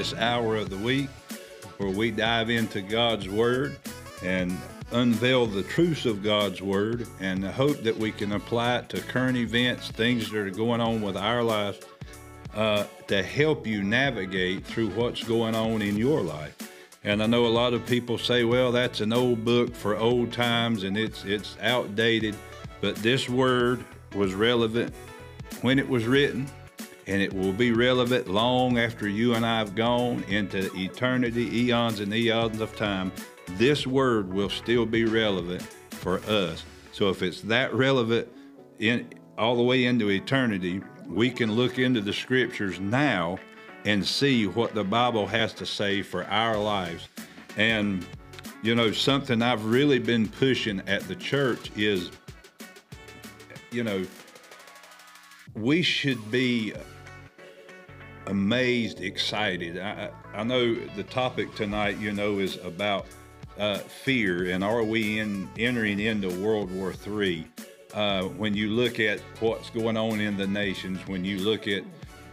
fastest hour of the week, where we dive into God's Word and unveil the truths of God's Word and the hope that we can apply it to current events, things that are going on with our lives, uh, to help you navigate through what's going on in your life. And I know a lot of people say, well, that's an old book for old times and it's it's outdated, but this word was relevant when it was written and it will be relevant long after you and I have gone into eternity, eons and eons of time. This word will still be relevant for us. So if it's that relevant in all the way into eternity, we can look into the scriptures now and see what the Bible has to say for our lives. And, you know, something I've really been pushing at the church is, you know, we should be amazed, excited. I, I know the topic tonight, you know, is about uh, fear and are we in entering into World War III? Uh, when you look at what's going on in the nations, when you look at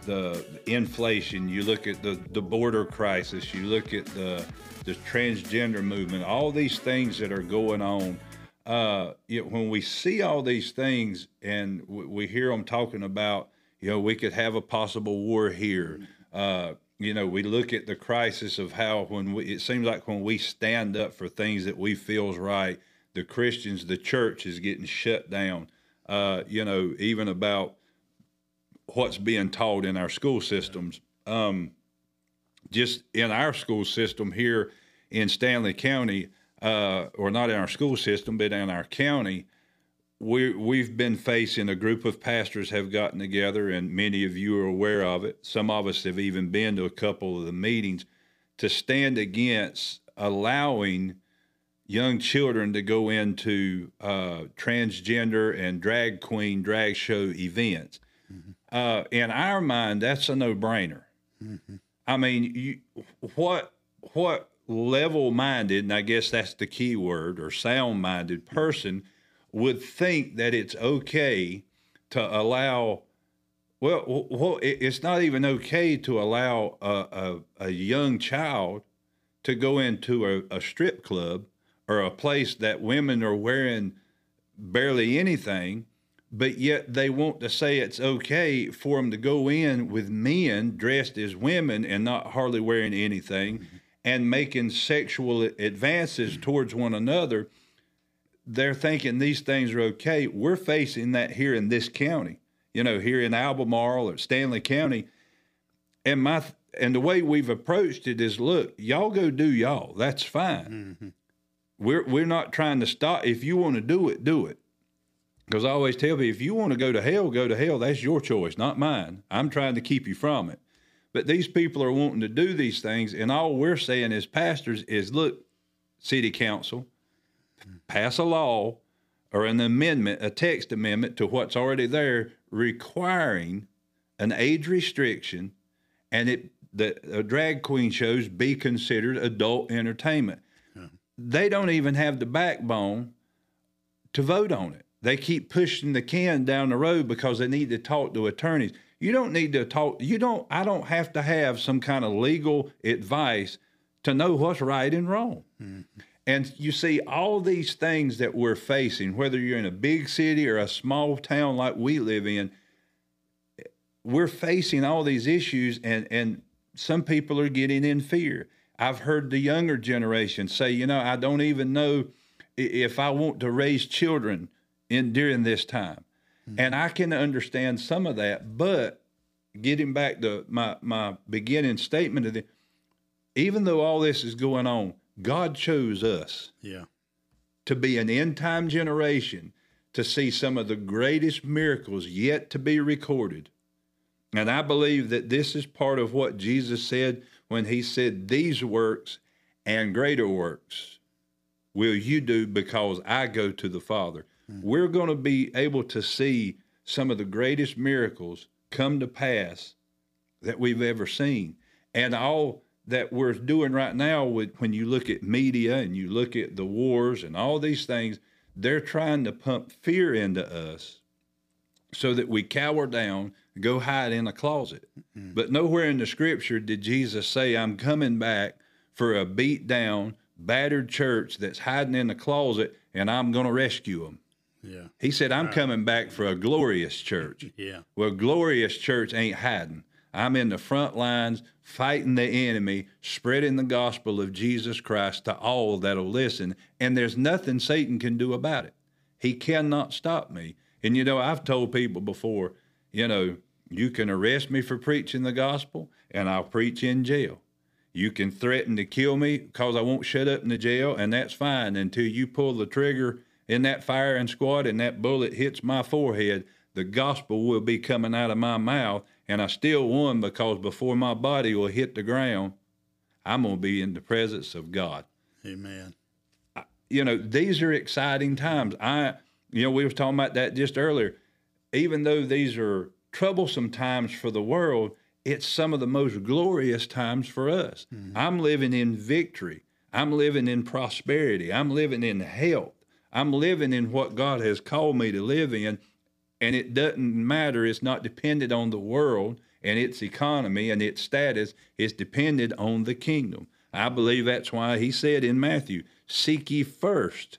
the inflation, you look at the, the border crisis, you look at the, the transgender movement, all these things that are going on. Uh, know, when we see all these things and we, we, hear them talking about, you know, we could have a possible war here. Uh, you know, we look at the crisis of how when we, it seems like when we stand up for things that we feel is right, the Christians, the church is getting shut down. Uh, you know, even about what's being taught in our school systems. Um, just in our school system here in Stanly County, uh, or not in our school system, but in our county, we we've been facing a group of pastors have gotten together, and many of you are aware of it. Some of us have even been to a couple of the meetings to stand against allowing young children to go into uh, transgender and drag queen drag show events. Mm-hmm. Uh, in our mind, that's a no-brainer. Mm-hmm. I mean, you, what what level-minded, and I guess that's the key word, or sound-minded person would think that it's okay to allow. Well, well, it's not even okay to allow a, a, a young child to go into a, a strip club or a place that women are wearing barely anything but yet they want to say it's okay for them to go in with men dressed as women and not hardly wearing anything mm-hmm. and making sexual advances mm-hmm. towards one another. They're thinking these things are okay. We're facing that here in this county, you know, here in Albemarle or Stanly County. And my and the way we've approached it is, look, y'all go do y'all. That's fine. Mm-hmm. We're we're not trying to stop. If you want to do it, do it because I always tell people, if you want to go to hell, go to hell. That's your choice, not mine. I'm trying to keep you from it. But these people are wanting to do these things, and all we're saying as pastors is, look, city council, pass a law or an amendment, a text amendment to what's already there, requiring an age restriction, and it the drag queen shows be considered adult entertainment. They don't even have the backbone to vote on it. They keep pushing the can down the road because they need to talk to attorneys. You don't need to talk. You don't. I don't have to have some kind of legal advice to know what's right and wrong. Mm-hmm. And you see, all these things that we're facing, whether you're in a big city or a small town like we live in, we're facing all these issues, and and some people are getting in fear. I've heard the younger generation say, you know, I don't even know if I want to raise children in during this time. Mm-hmm. And I can understand some of that, but getting back to my my beginning statement of the even though all this is going on, God chose us. Yeah. To be an end time generation to see some of the greatest miracles yet to be recorded. And I believe that this is part of what Jesus said when he said, These works and greater works will you do because I go to the Father. Mm-hmm. We're going to be able to see some of the greatest miracles come to pass that we've ever seen. And all that we're doing right now with when you look at media and you look at the wars and all these things, they're trying to pump fear into us so that we cower down, go hide in a closet. Mm-hmm. But nowhere in the scripture did Jesus say, I'm coming back for a beat down, battered church that's hiding in a closet and I'm going to rescue them. Yeah. He said, I'm coming back for a glorious church. Yeah. Well, glorious church ain't hiding. I'm in the front lines fighting the enemy, spreading the gospel of Jesus Christ to all that'll listen, and there's nothing Satan can do about it. He cannot stop me. And you know, I've told people before, you know, you can arrest me for preaching the gospel, and I'll preach in jail. You can threaten to kill me because I won't shut up in the jail, and that's fine until you pull the trigger in that firing squad and that bullet hits my forehead. The gospel will be coming out of my mouth, and I still won because before my body will hit the ground, I'm going to be in the presence of God. Amen. You know, these are exciting times. I, you know, we was talking about that just earlier. Even though these are troublesome times for the world, it's some of the most glorious times for us. Mm-hmm. I'm living in victory. I'm living in prosperity. I'm living in health. I'm living in what God has called me to live in. And it doesn't matter. It's not dependent on the world and its economy and its status. It's dependent on the kingdom. I believe that's why he said in Matthew, Seek ye first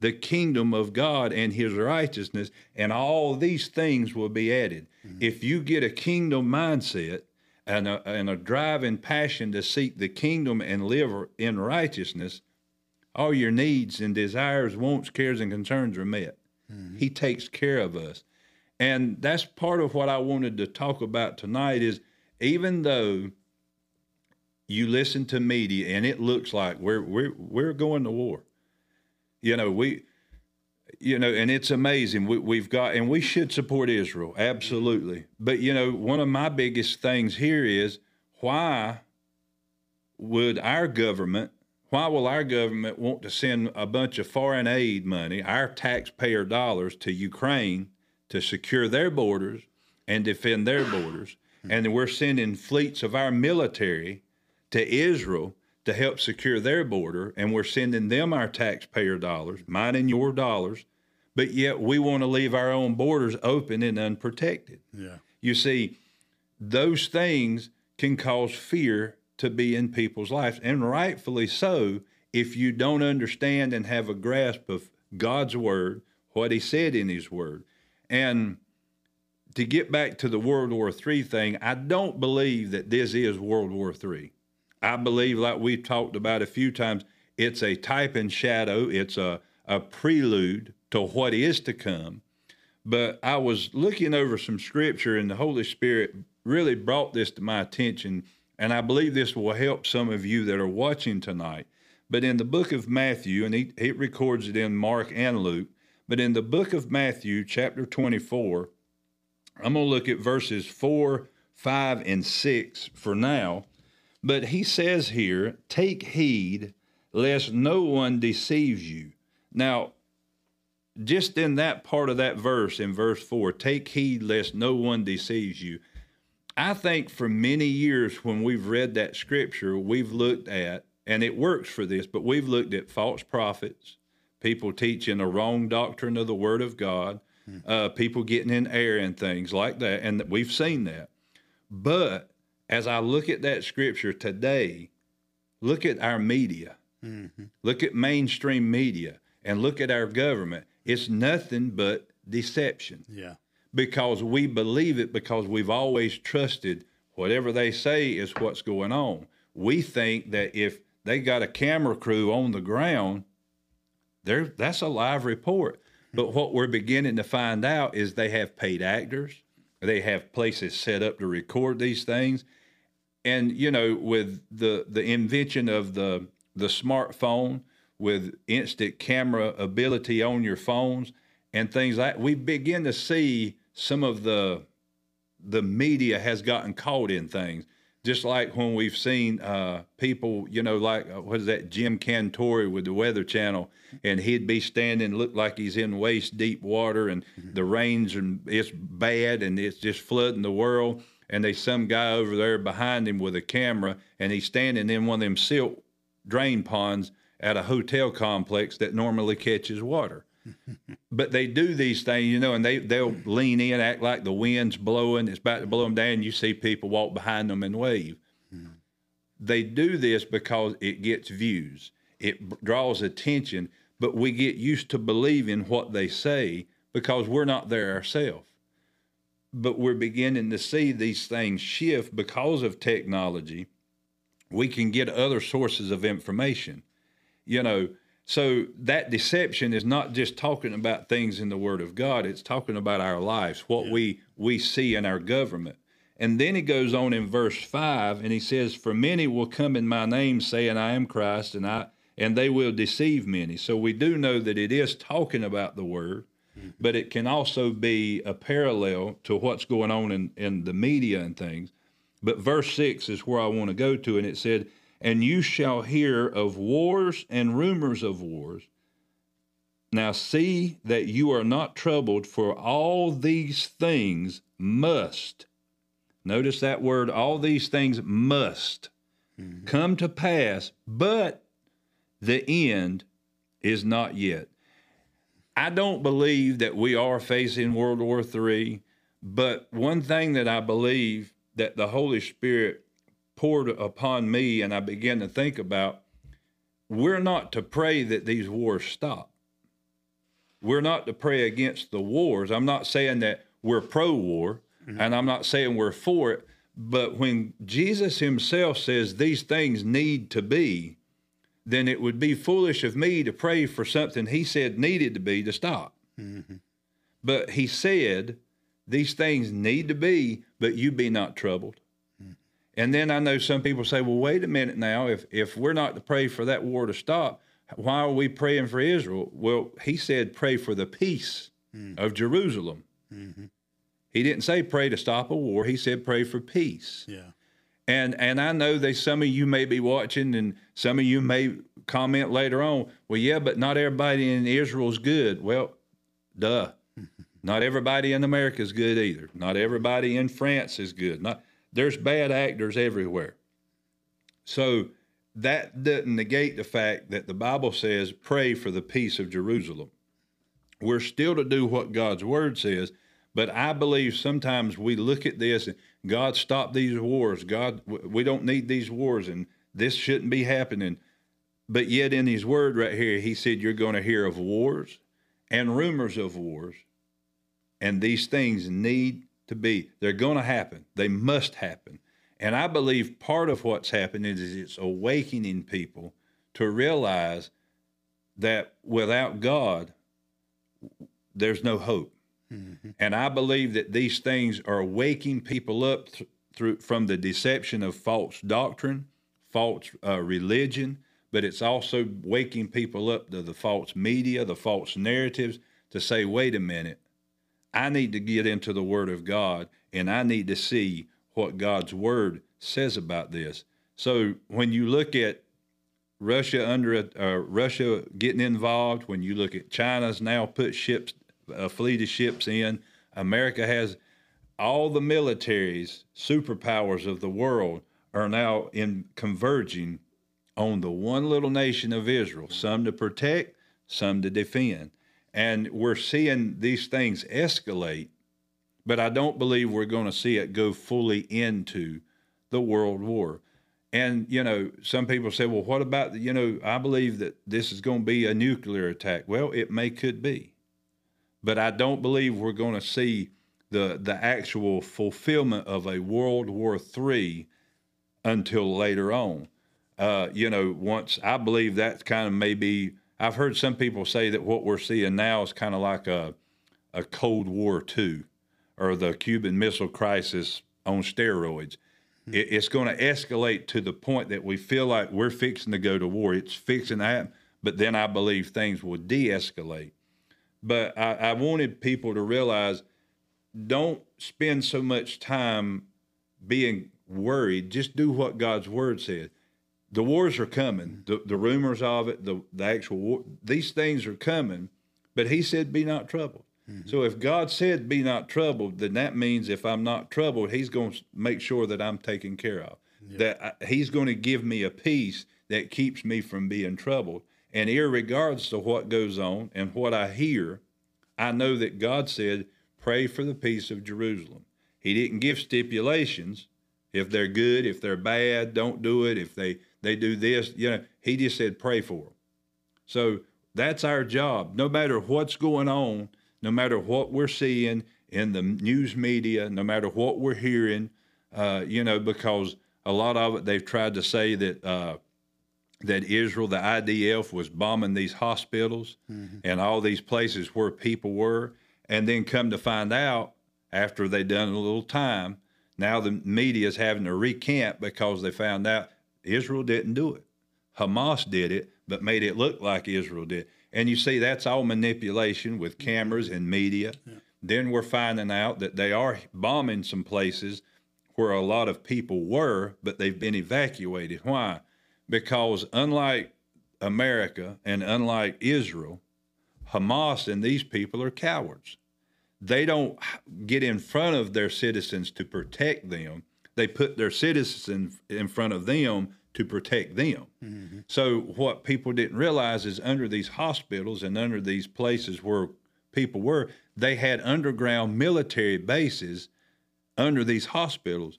the kingdom of God and his righteousness, and all these things will be added. Mm-hmm. If you get a kingdom mindset and a, and a drive and passion to seek the kingdom and live in righteousness, all your needs and desires, wants, cares, and concerns are met. Mm-hmm. He takes care of us. And that's part of what I wanted to talk about tonight is even though you listen to media and it looks like we're we're we're going to war. You know, we you know, and it's amazing. We, we've got, and we should support Israel, absolutely. Mm-hmm. But, you know, one of my biggest things here is why would our government, why will our government want to send a bunch of foreign aid money, our taxpayer dollars, to Ukraine to secure their borders and defend their borders? And we're sending fleets of our military to Israel to help secure their border, and we're sending them our taxpayer dollars, mine and your dollars, but yet we want to leave our own borders open and unprotected. Yeah. You see, those things can cause fear to be in people's lives, and rightfully so if you don't understand and have a grasp of God's word, what He said in His word. And to get back to the World War III thing, I don't believe that this is World War III. I believe, like we've talked about a few times, it's a type and shadow, it's a, a prelude to what is to come. But I was looking over some scripture, and the Holy Spirit really brought this to my attention. And I believe this will help some of you that are watching tonight. But in the book of Matthew, and he, it records it in Mark and Luke, but in the book of Matthew, chapter 24, I'm going to look at verses 4, 5, and 6 for now. But he says here, take heed lest no one deceives you. Now, just in that part of that verse, in verse 4, take heed lest no one deceives you. I think for many years when we've read that scripture, we've looked at, and it works for this, but we've looked at false prophets, people teaching a wrong doctrine of the Word of God, uh, people getting in error and things like that, and we've seen that. But as I look at that scripture today, look at our media, look at mainstream media, and look at our government. It's nothing but deception Yeah. Because we believe it because we've always trusted whatever they say is what's going on. We think that if they got a camera crew on the ground, there that's a live report. But what we're beginning to find out is they have paid actors, they have places set up to record these things. And you know, with the the invention of the the smartphone with instant camera ability on your phones and things like we begin to see some of the the media has gotten caught in things. Just like when we've seen uh, people you know like uh, what is that Jim Cantore with the weather channel and he'd be standing look like he's in waist deep water and the rains and it's bad and it's just flooding the world and there's some guy over there behind him with a camera and he's standing in one of them silt drain ponds at a hotel complex that normally catches water but they do these things, you know, and they they'll lean in, act like the wind's blowing, it's about to blow them down. You see people walk behind them and wave. Hmm. They do this because it gets views, it draws attention, but we get used to believing what they say because we're not there ourselves. But we're beginning to see these things shift because of technology. We can get other sources of information. You know, so that deception is not just talking about things in the Word of God; it's talking about our lives, what yeah. we we see in our government. And then he goes on in verse five, and he says, "For many will come in my name, saying, I am Christ, and I and they will deceive many." So we do know that it is talking about the Word, mm-hmm. but it can also be a parallel to what's going on in in the media and things. But verse six is where I want to go to, and it said and you shall hear of wars and rumors of wars. Now see that you are not troubled, for all these things must. Notice that word, all these things must mm-hmm. come to pass, but the end is not yet. I don't believe that we are facing World War III, but one thing that I believe that the Holy Spirit poured upon me, and I began to think about we're not to pray that these wars stop. We're not to pray against the wars. I'm not saying that we're pro war, mm-hmm. and I'm not saying we're for it, but when Jesus himself says these things need to be, then it would be foolish of me to pray for something he said needed to be to stop. Mm-hmm. But he said, These things need to be, but you be not troubled. And then I know some people say, well, wait a minute now. If, if we're not to pray for that war to stop, why are we praying for Israel? Well, he said, pray for the peace mm. of Jerusalem. Mm-hmm. He didn't say pray to stop a war. He said pray for peace. Yeah. And and I know that some of you may be watching, and some of you may comment later on. Well, yeah, but not everybody in Israel is good. Well, duh. not everybody in America is good either. Not everybody in France is good. Not there's bad actors everywhere. So that doesn't negate the fact that the Bible says, pray for the peace of Jerusalem. We're still to do what God's word says, but I believe sometimes we look at this and God stop these wars. God, we don't need these wars and this shouldn't be happening. But yet in his word right here, he said, You're going to hear of wars and rumors of wars. And these things need to be. They're going to happen. They must happen. And I believe part of what's happening is it's awakening people to realize that without God, there's no hope. Mm-hmm. And I believe that these things are waking people up th- through from the deception of false doctrine, false uh, religion, but it's also waking people up to the false media, the false narratives to say, wait a minute, I need to get into the Word of God and I need to see what God's Word says about this. So when you look at Russia under uh, Russia getting involved, when you look at China's now put ships, a fleet of ships in, America has all the militaries, superpowers of the world are now in converging on the one little nation of Israel, some to protect, some to defend. And we're seeing these things escalate, but I don't believe we're going to see it go fully into the world war. And, you know, some people say, well, what about, you know, I believe that this is going to be a nuclear attack. Well, it may could be. But I don't believe we're going to see the, the actual fulfillment of a World War III until later on. Uh, you know, once I believe that's kind of maybe I've heard some people say that what we're seeing now is kind of like a, a Cold War II or the Cuban Missile Crisis on steroids. Mm-hmm. It, it's going to escalate to the point that we feel like we're fixing to go to war. It's fixing that, but then I believe things will de escalate. But I, I wanted people to realize don't spend so much time being worried. Just do what God's word says the wars are coming. The, the rumors of it, the, the actual war, these things are coming. But he said, Be not troubled. Mm-hmm. So if God said, Be not troubled, then that means if I'm not troubled, he's going to make sure that I'm taken care of. Yeah. That I, he's going to give me a peace that keeps me from being troubled. And irregardless of what goes on and what I hear, I know that God said, pray for the peace of Jerusalem. He didn't give stipulations. If they're good, if they're bad, don't do it. If they, they do this, you know, he just said, pray for them. So that's our job. No matter what's going on, no matter what we're seeing in the news media, no matter what we're hearing, uh, you know, because a lot of it they've tried to say that uh, that Israel, the IDF, was bombing these hospitals mm-hmm. and all these places where people were, and then come to find out after they done a little time, now the media is having to recant because they found out Israel didn't do it. Hamas did it, but made it look like Israel did. And you see, that's all manipulation with mm-hmm. cameras and media. Yeah. Then we're finding out that they are bombing some places where a lot of people were, but they've been evacuated. Why? Because unlike America and unlike Israel, Hamas and these people are cowards. They don't get in front of their citizens to protect them. They put their citizens in front of them to protect them. Mm-hmm. So, what people didn't realize is under these hospitals and under these places where people were, they had underground military bases under these hospitals.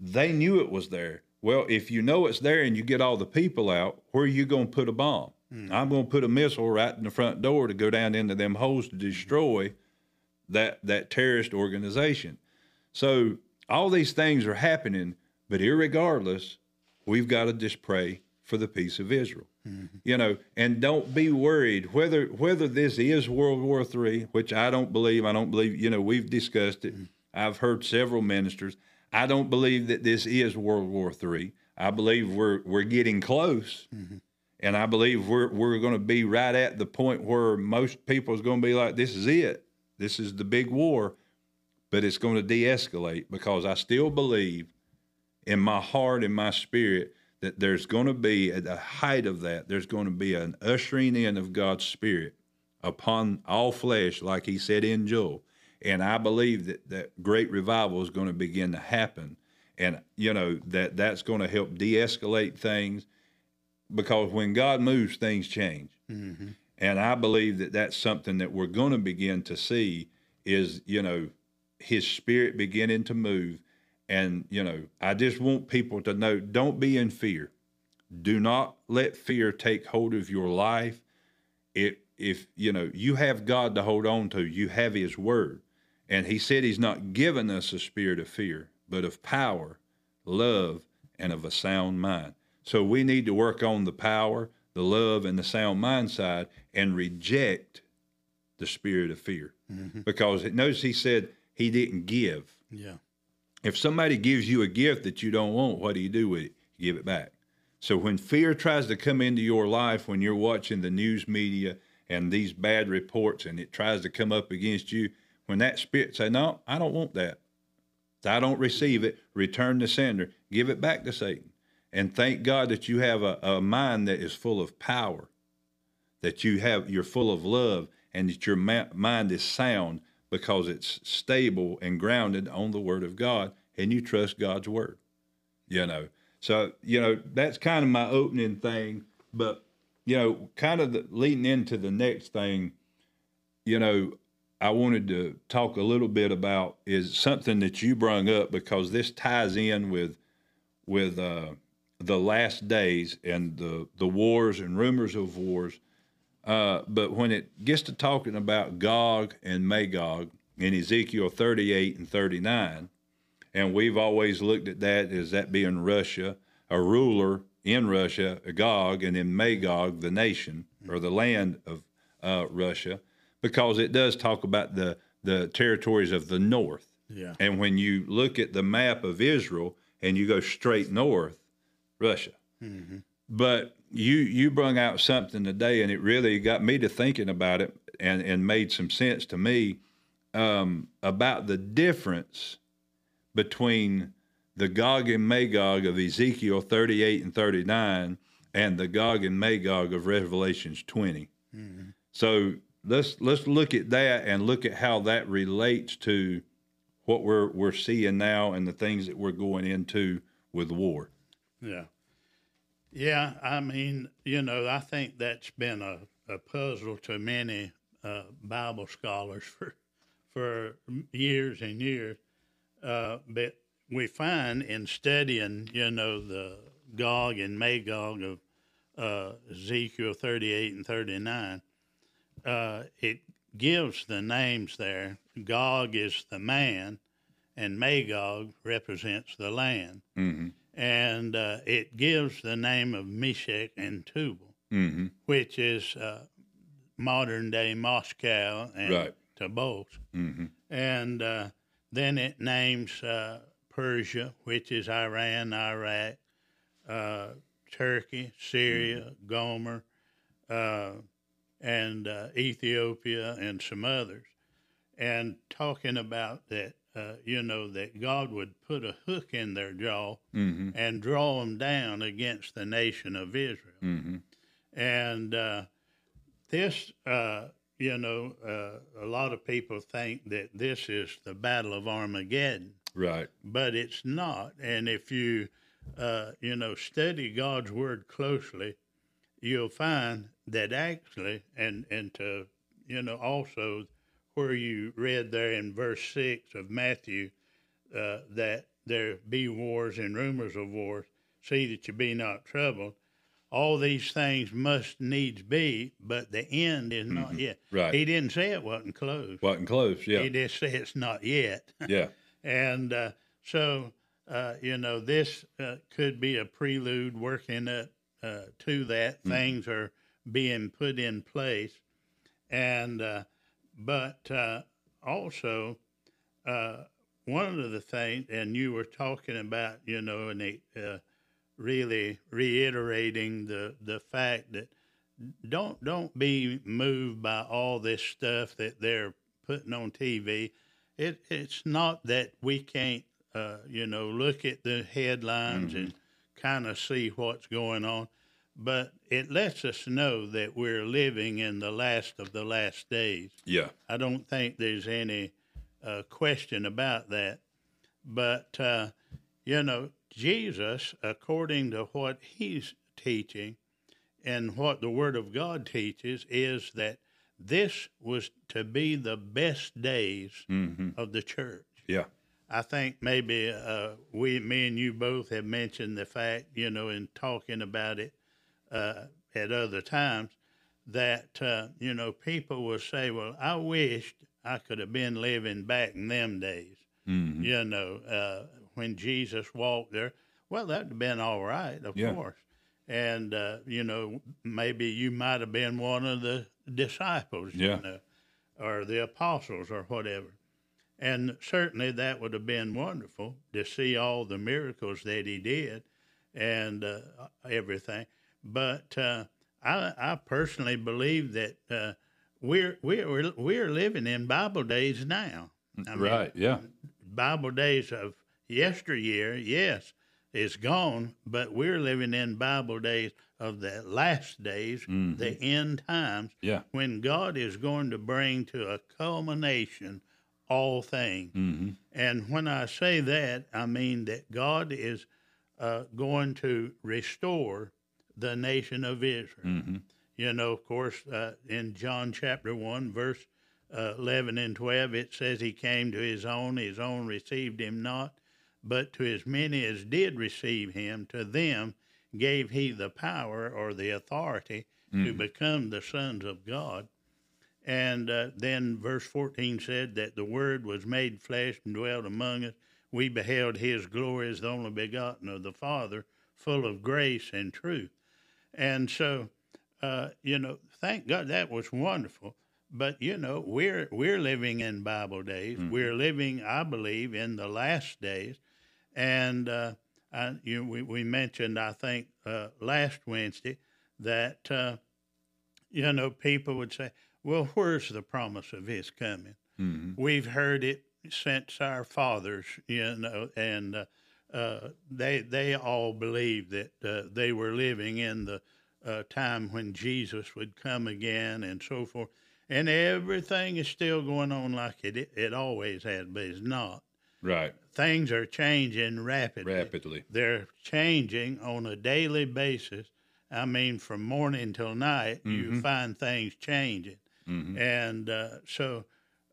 They knew it was there. Well, if you know it's there and you get all the people out, where are you going to put a bomb? Mm-hmm. I'm going to put a missile right in the front door to go down into them holes to destroy that that terrorist organization. So all these things are happening, but irregardless, we've got to just pray for the peace of Israel. Mm-hmm. You know, and don't be worried whether whether this is World War III, which I don't believe. I don't believe. You know, we've discussed it. Mm-hmm. I've heard several ministers. I don't believe that this is World War III. I believe we're we're getting close, mm-hmm. and I believe we're we're going to be right at the point where most people is going to be like, "This is it. This is the big war," but it's going to de-escalate because I still believe in my heart and my spirit that there's going to be at the height of that there's going to be an ushering in of god's spirit upon all flesh like he said in joel. And i believe that that great revival is going to begin to happen. And you know that that's going to help de-escalate things because when god moves things change. Mm-hmm. and i believe that that's something that we're going to begin to see is you know his spirit beginning to move and, you know, I just want people to know don't be in fear. Do not let fear take hold of your life. It, if, you know, you have God to hold on to, you have His Word. And He said He's not given us a spirit of fear, but of power, love, and of a sound mind. So we need to work on the power, the love, and the sound mind side and reject the spirit of fear. Mm-hmm. Because it, notice He said He didn't give. Yeah if somebody gives you a gift that you don't want, what do you do with it? You give it back. So when fear tries to come into your life, when you're watching the news media and these bad reports, and it tries to come up against you, when that spirit say, "No, I don't want that. I don't receive it," return the sender, give it back to Satan, and thank God that you have a, a mind that is full of power, that you have you're full of love, and that your ma- mind is sound because it's stable and grounded on the Word of God, and you trust God's Word. You know, so you know that's kind of my opening thing. But you know, kind of the, leading into the next thing, you know, I wanted to talk a little bit about is something that you brung up because this ties in with with uh, the last days and the the wars and rumors of wars uh, but when it gets to talking about Gog and Magog in Ezekiel 38 and 39, and we've always looked at that as that being Russia, a ruler in Russia, Gog, and then Magog, the nation or the land of uh, Russia, because it does talk about the the territories of the north. Yeah. And when you look at the map of Israel and you go straight north, Russia. Mm-hmm. But you you brung out something today, and it really got me to thinking about it, and and made some sense to me um, about the difference between the Gog and Magog of Ezekiel 38 and 39 and the Gog and Magog of Revelations 20. Mm-hmm. So let's let's look at that and look at how that relates to what we're we're seeing now and the things that we're going into with war. Yeah. Yeah, I mean, you know, I think that's been a, a puzzle to many uh, Bible scholars for for years and years. Uh, but we find in studying, you know, the Gog and Magog of uh, Ezekiel 38 and 39, uh, it gives the names there. Gog is the man, and Magog represents the land. Mm-hmm. And uh, it gives the name of Meshech and Tubal, Mm-hmm. which is uh, modern day Moscow and Right. Tobolsk. Mm-hmm. And uh, then it names uh, Persia, which is Iran, Iraq, uh, Turkey, Syria, Gomer, uh, and uh, Ethiopia, and some others. And talking about that, uh, you know, that God would put a hook in their jaw Mm-hmm. and draw them down against the nation of Israel. Mm-hmm. And uh, this, uh, you know, uh, a lot of people think that this is the Battle of Armageddon, Right. but it's not. And if you, uh, you know, study God's Word closely, you'll find that actually, and and to, you know, also where you read there in verse six of Matthew, uh, that there be wars and rumors of wars. See that you be not troubled all these things must needs be, but the end is not yet. Right. He didn't say it wasn't close. Wasn't close. Yeah. He just said it's not yet. Yeah. and uh, so, uh, you know, this uh, could be a prelude working up uh, to that. Things are being put in place. And, uh, but uh, also, uh, one of the things, and you were talking about, you know, and it, uh, really reiterating the the fact that don't don't be moved by all this stuff that they're putting on TV. It it's not that we can't uh, you know look at the headlines and kind of see what's going on, but it lets us know that we're living in the last of the last days. Yeah. I don't think there's any uh, question about that. But, uh, you know, Jesus, according to what he's teaching and what the Word of God teaches, is that this was to be the best days Mm-hmm. of the church. Yeah. I think maybe uh, we, me and you both have mentioned the fact, you know, in talking about it uh, at other times, that, uh, you know, people will say, well, I wished I could have been living back in them days, Mm-hmm. you know, uh, when Jesus walked there. Well, that would have been all right, of Yeah. course. And, uh, you know, maybe you might have been one of the disciples, Yeah. you know, or the apostles or whatever. And certainly that would have been wonderful to see all the miracles that he did and uh, everything. But uh, I, I personally believe that uh, we're, we're, we're living in Bible days now. I mean, right. Yeah. Bible days of yesteryear, yes, is gone, but we're living in Bible days of the last days, Mhm. the end times, Yeah. when God is going to bring to a culmination all things. Mm-hmm. And when I say that, I mean that God is uh, going to restore the nation of Israel. Mm-hmm. You know, of course, uh, in John chapter 1, verse uh, 11 and 12, it says, He came to His own, His own received Him not, but to as many as did receive Him, to them gave He the power or the authority to Mhm. become the sons of God. And uh, then verse 14 said that the Word was made flesh and dwelt among us. We beheld His glory as the only begotten of the Father, full of grace and truth. And so, uh, you know, thank God that was wonderful. But you know, we're we're living in Bible days. Mhm. We're living, I believe, in the last days. And uh, I, you, we we mentioned, I think, uh, last Wednesday that uh, you know people would say, "Well, where's the promise of His coming?" Mm-hmm. We've heard it since our fathers, you know, and uh, they they all believed that uh, they were living in the uh, time when Jesus would come again and so forth. And everything is still going on like it it always has, but it's not. Right. Things are changing rapidly. Rapidly. They're changing on a daily basis. I mean, from morning till night, Mm-hmm. you find things changing. And uh, so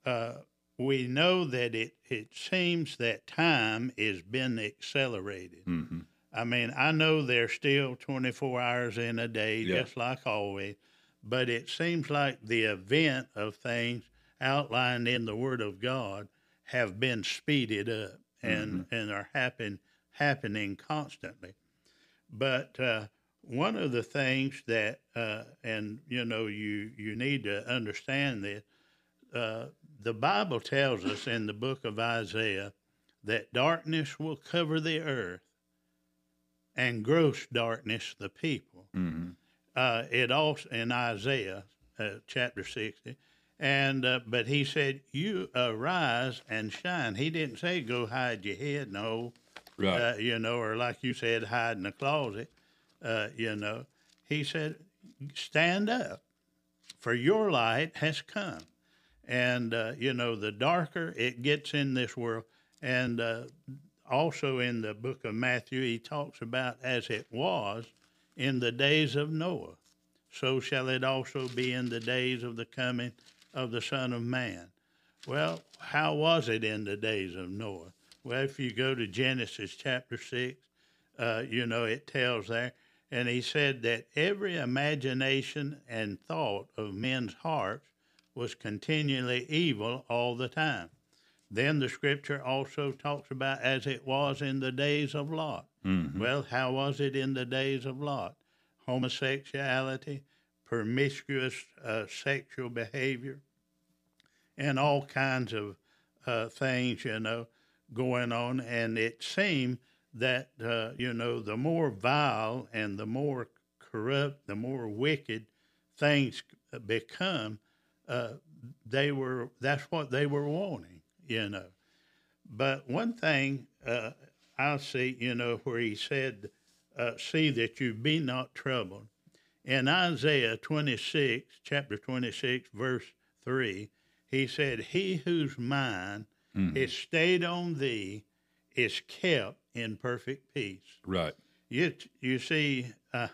uh, we know that it, it seems that time has been accelerated. Mm-hmm. I mean, I know there's still 24 hours in a day, Yeah. just like always, but it seems like the event of things outlined in the Word of God have been speeded up and, and are happen, happening constantly. But uh, one of the things that, uh, and you know, you, you need to understand this, uh, the Bible tells us in the book of Isaiah that darkness will cover the earth and gross darkness the people. Mm-hmm. Uh, it also in Isaiah uh, chapter sixty, and uh, but he said, "You arise and shine." He didn't say, "Go hide your head." No, Right. uh, you know, or like you said, hide in the closet. Uh, you know, he said, "Stand up, for your light has come." And uh, you know, the darker it gets in this world, and uh, also in the book of Matthew, he talks about as it was in the days of Noah, so shall it also be in the days of the coming of the Son of Man. Well, how was it in the days of Noah? Well, if you go to Genesis chapter 6, uh, you know, it tells there, and he said that every imagination and thought of men's hearts was continually evil all the time. Then the scripture also talks about as it was in the days of Lot. Mm-hmm. Well, how was it in the days of Lot? Homosexuality, promiscuous uh, sexual behavior, and all kinds of uh, things, you know, going on. And it seemed that, uh, you know, the more vile and the more corrupt, the more wicked things become, uh, they were, that's what they were wanting, you know. But one thing uh, I see, you know, where he said, uh, see that you be not troubled. In Isaiah 26, chapter 26, verse 3, he said, He whose mind is stayed on thee is kept in perfect peace. Right. You, you see, uh,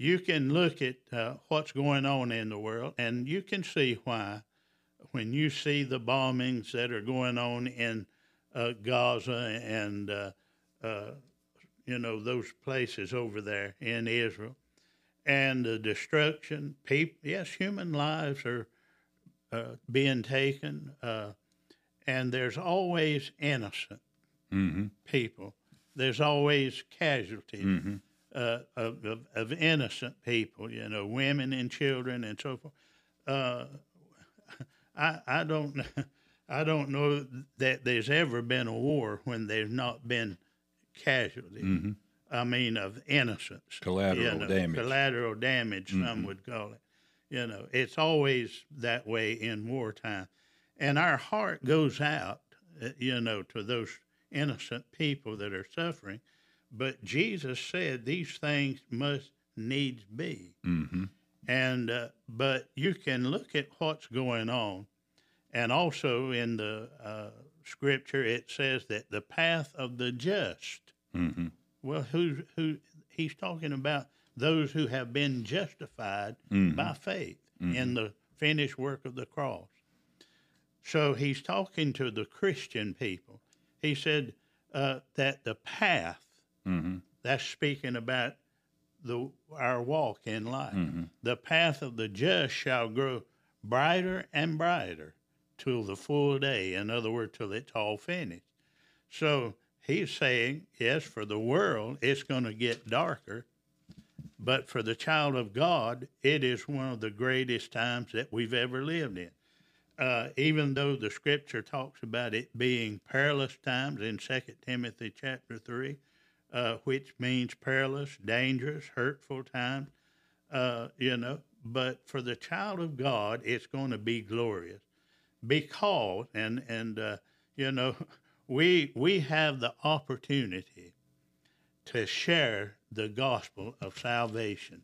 you can look at uh, what's going on in the world, and you can see why when you see the bombings that are going on in uh, Gaza and uh, uh, you know those places over there in Israel, and the destruction. People, yes, human lives are uh, being taken, uh, and there's always innocent Mm-hmm. people. There's always casualties Mm-hmm. Uh, of, of, of innocent people, you know, women and children and so forth. Uh, I, I don't I don't know that there's ever been a war when there's not been casualties. Mm-hmm. I mean, of innocence. Collateral you know, damage. Collateral damage, some would call it. You know, it's always that way in wartime. And our heart goes out, uh, you know, to those innocent people that are suffering. But Jesus said these things must needs be. Mm-hmm. And, uh, but you can look at what's going on. And also in the uh, scripture, it says that the path of the just Mm-hmm. well, who who he's talking about those who have been justified Mhm. by faith in the finished work of the cross. So he's talking to the Christian people. He said uh, that the path Mm-hmm. that's speaking about the our walk in life. Mm-hmm. The path of the just shall grow brighter and brighter till the full day. In other words, till it's all finished. So he's saying, yes, for the world, it's going to get darker. But for the child of God, it is one of the greatest times that we've ever lived in. Uh, even though the scripture talks about it being perilous times in 2 Timothy chapter 3, uh, which means perilous, dangerous, hurtful times, uh, you know. But for the child of God, it's going to be glorious because, and and uh, you know, we we have the opportunity to share the gospel of salvation,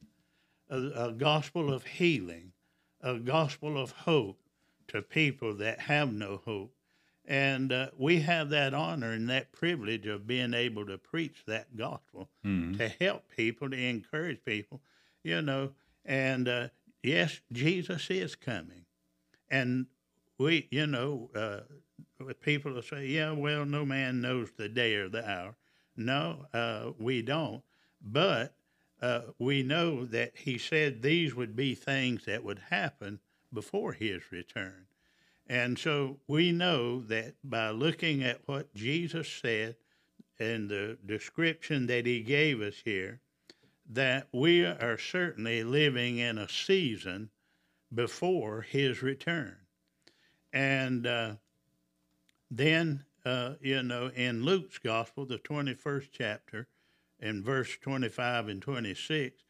a, a gospel of healing, a gospel of hope to people that have no hope. And uh, we have that honor and that privilege of being able to preach that gospel Mhm. to help people, to encourage people, you know. And uh, yes, Jesus is coming. And we, you know, uh, people will say, yeah, well, no man knows the day or the hour. No, uh, we don't. But uh, we know that he said these would be things that would happen before his return. And so we know that by looking at what Jesus said and the description that he gave us here, that we are certainly living in a season before his return. And uh, then, uh, you know, in Luke's gospel, the 21st chapter, in verse 25 and 26,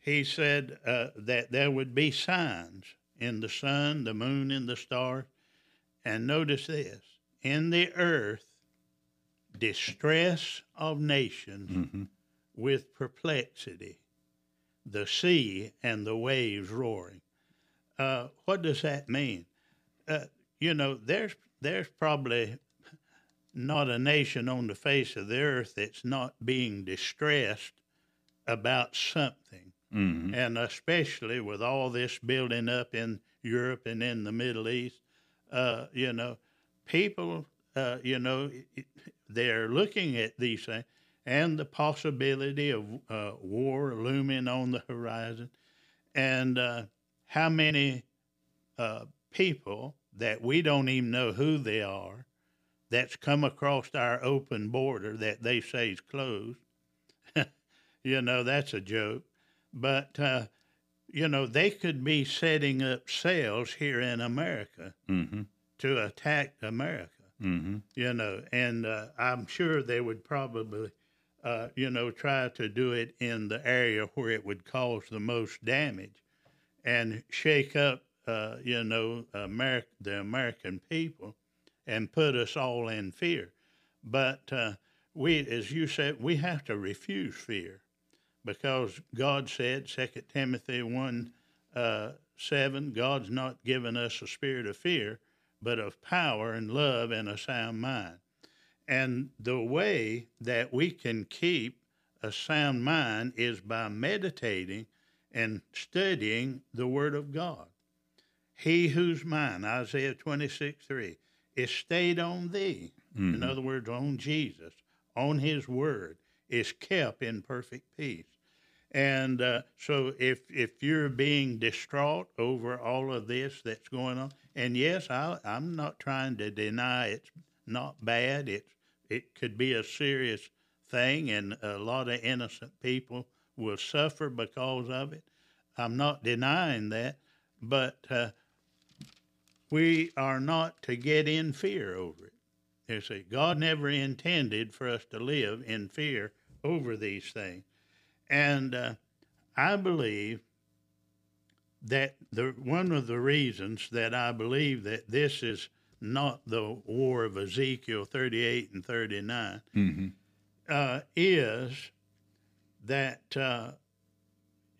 he said uh, that there would be signs in the sun, the moon, and the stars. And notice this in the earth, distress of nations Mhm. with perplexity, the sea and the waves roaring. Uh, what does that mean? Uh, you know, there's there's probably not a nation on the face of the earth that's not being distressed about something, Mhm. and especially with all this building up in Europe and in the Middle East. Uh, you know, people, uh, you know, they're looking at these things and the possibility of uh, war looming on the horizon, and uh, how many uh, people that we don't even know who they are that's come across our open border that they say is closed. you know, that's a joke. But, uh, you know, they could be setting up cells here in America Mhm. to attack America Mhm. you know, and uh, I'm sure they would probably, uh, you know, try to do it in the area where it would cause the most damage and shake up, uh, you know, Ameri- the American people and put us all in fear. But uh, we, as you said, we have to refuse fear because God said, 2 Timothy 1 uh, 7, God's not given us a spirit of fear, but of power and love and a sound mind. And the way that we can keep a sound mind is by meditating and studying the Word of God. He whose mind, Isaiah 26 3, is stayed on thee, in other words, on Jesus, on His Word, is kept in perfect peace. And uh, so, if if you're being distraught over all of this that's going on, and yes, I, I'm not trying to deny it's not bad. It's it could be a serious thing, and a lot of innocent people will suffer because of it. I'm not denying that, but uh, we are not to get in fear over it. You see, God never intended for us to live in fear over these things. And uh, I believe that the one of the reasons that I believe that this is not the war of Ezekiel 38 and 39 Mhm. uh, is that uh,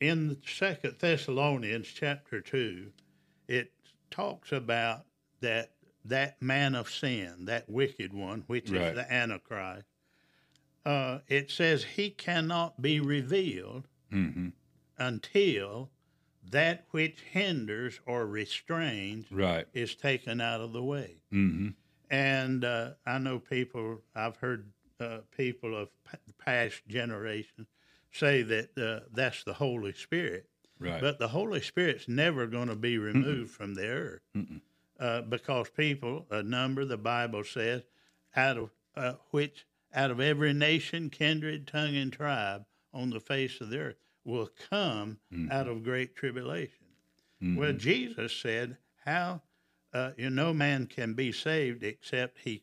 in Second Thessalonians chapter two, it talks about that that man of sin, that wicked one, which Right. is the Antichrist. Uh, it says he cannot be revealed Mhm. until that which hinders or restrains Right. is taken out of the way. Mhm. And uh, I know people, I've heard uh, people of p- past generations say that uh, that's the Holy Spirit. Right. But the Holy Spirit's never going to be removed from the earth uh, because people, a number, the Bible says, out of uh, which, out of every nation, kindred, tongue, and tribe on the face of the earth will come Mhm. out of great tribulation. Mhm. Well, Jesus said, "How uh, you no man can be saved except he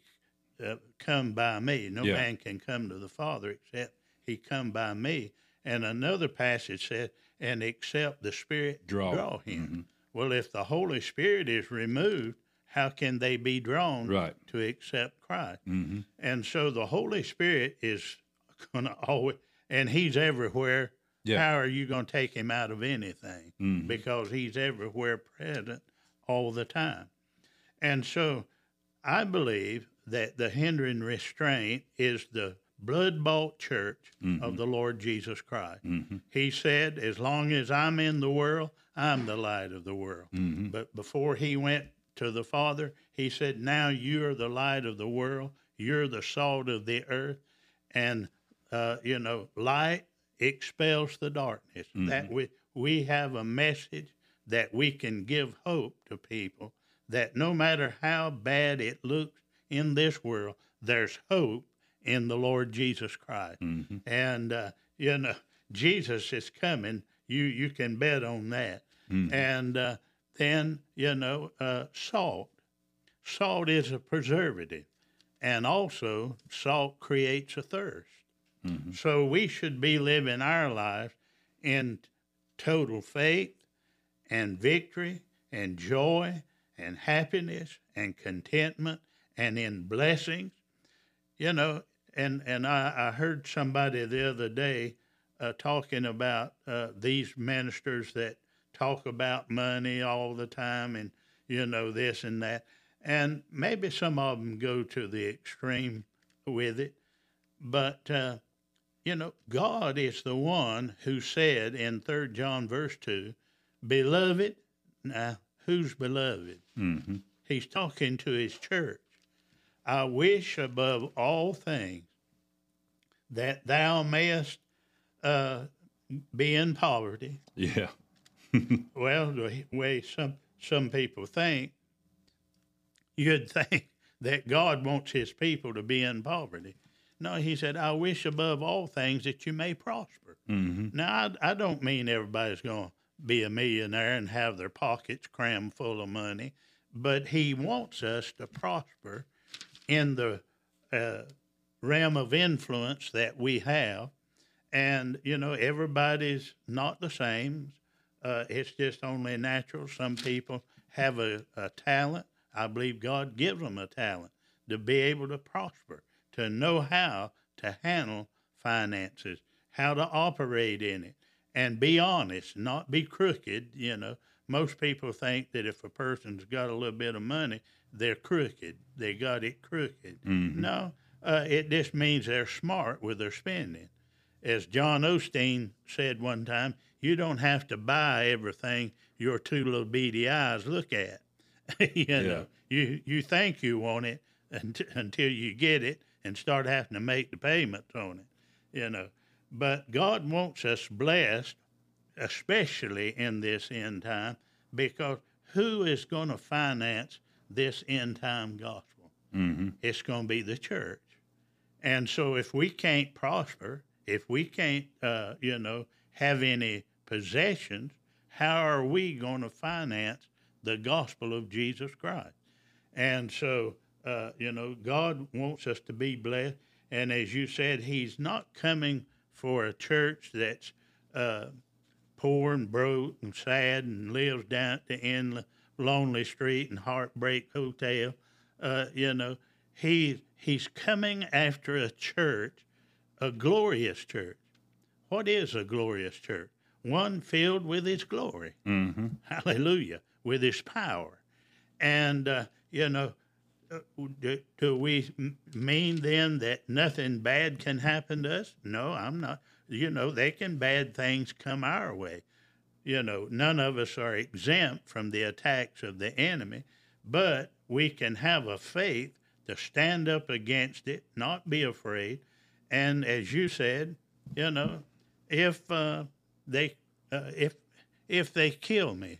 uh, come by me. No Yeah. man can come to the Father except he come by me." And another passage said, "And except the Spirit Draw. draw, him." Mhm. Well, if the Holy Spirit is removed, how can they be drawn Right. to accept Christ? Mhm. And so the Holy Spirit is going to always, and He's everywhere. Yeah. How are you going to take Him out of anything? Mhm. Because He's everywhere present all the time. And so I believe that the hindering restraint is the blood bought church Mm-hmm. of the Lord Jesus Christ. He said, As long as I'm in the world, I'm the light of the world. Mm-hmm. But before he went to the Father, he said, Now you're the light of the world, you're the salt of the earth, and uh, you know, light expels the darkness. That we we have a message that we can give hope to people that no matter how bad it looks in this world, there's hope in the Lord Jesus Christ. And uh, you know, Jesus is coming. You you can bet on that. And uh, then you know, uh, salt. Salt is a preservative, and also salt creates a thirst. So we should be living our lives in total faith and victory and joy and happiness and contentment and in blessings. You know, and, and I, I heard somebody the other day uh, talking about uh, these ministers that talk about money all the time and, you know, this and that. And maybe some of them go to the extreme with it. But, uh, you know, God is the one who said in 3 John verse 2, Beloved, now who's beloved? Mm-hmm. He's talking to his church. I wish above all things that thou mayest uh, be in poverty. Yeah. Well, the way some some people think, you'd think that God wants His people to be in poverty. No, He said, "I wish above all things that you may prosper." Mm-hmm. Now, I, I don't mean everybody's going to be a millionaire and have their pockets crammed full of money, but He wants us to prosper in the uh, realm of influence that we have. And, you know, everybody's not the same. Uh, it's just only natural. Some people have a, a talent. I believe God gives them a talent to be able to prosper, to know how to handle finances, how to operate in it, and be honest, not be crooked. You know, most people think that if a person's got a little bit of money, they're crooked. They got it crooked. No, uh, it just means they're smart with their spending. As John Osteen said one time, you don't have to buy everything your two little beady eyes look at. you know, you you think you want it until, until you get it and start having to make the payments on it. You know, but God wants us blessed, especially in this end time, because who is going to finance this end time gospel? Mm-hmm. It's going to be the church. And so if we can't prosper, if we can't, uh, you know, have any possessions, how are we going to finance the gospel of Jesus Christ? And so, uh, you know, God wants us to be blessed. And as you said, He's not coming for a church that's uh, poor and broke and sad and lives down at the end lonely street and heartbreak hotel. Uh, you know, he he's coming after a church, a glorious church. What is a glorious church? One filled with His glory. Mm-hmm. Hallelujah, with His power. And uh, you know, uh, do, do we mean then that nothing bad can happen to us? No, I'm not. You know, they can bad things come our way. You know, none of us are exempt from the attacks of the enemy, but we can have a faith to stand up against it, not be afraid. And as you said, you know, if uh, they uh, if if they kill me,